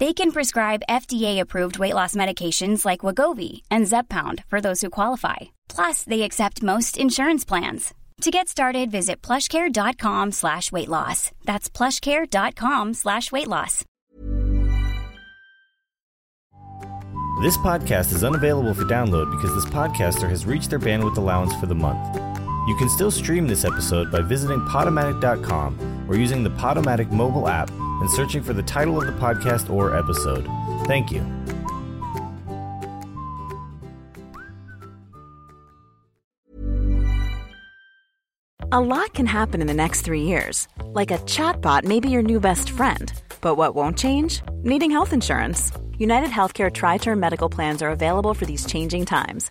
They can prescribe FDA-approved weight loss medications like Wegovy and Zepbound for those who qualify. Plus, they accept most insurance plans. To get started, visit plushcare.com slash weight loss. That's plushcare.com slash weight loss. This podcast is unavailable for download because this podcaster has reached their bandwidth allowance for the month. You can still stream this episode by visiting Podomatic.com or using the Podomatic mobile app and searching for the title of the podcast or episode. Thank you. A lot can happen in the next three years. Like a chatbot may be your new best friend. But what won't change? Needing health insurance. United Healthcare Tri Term Medical Plans are available for these changing times.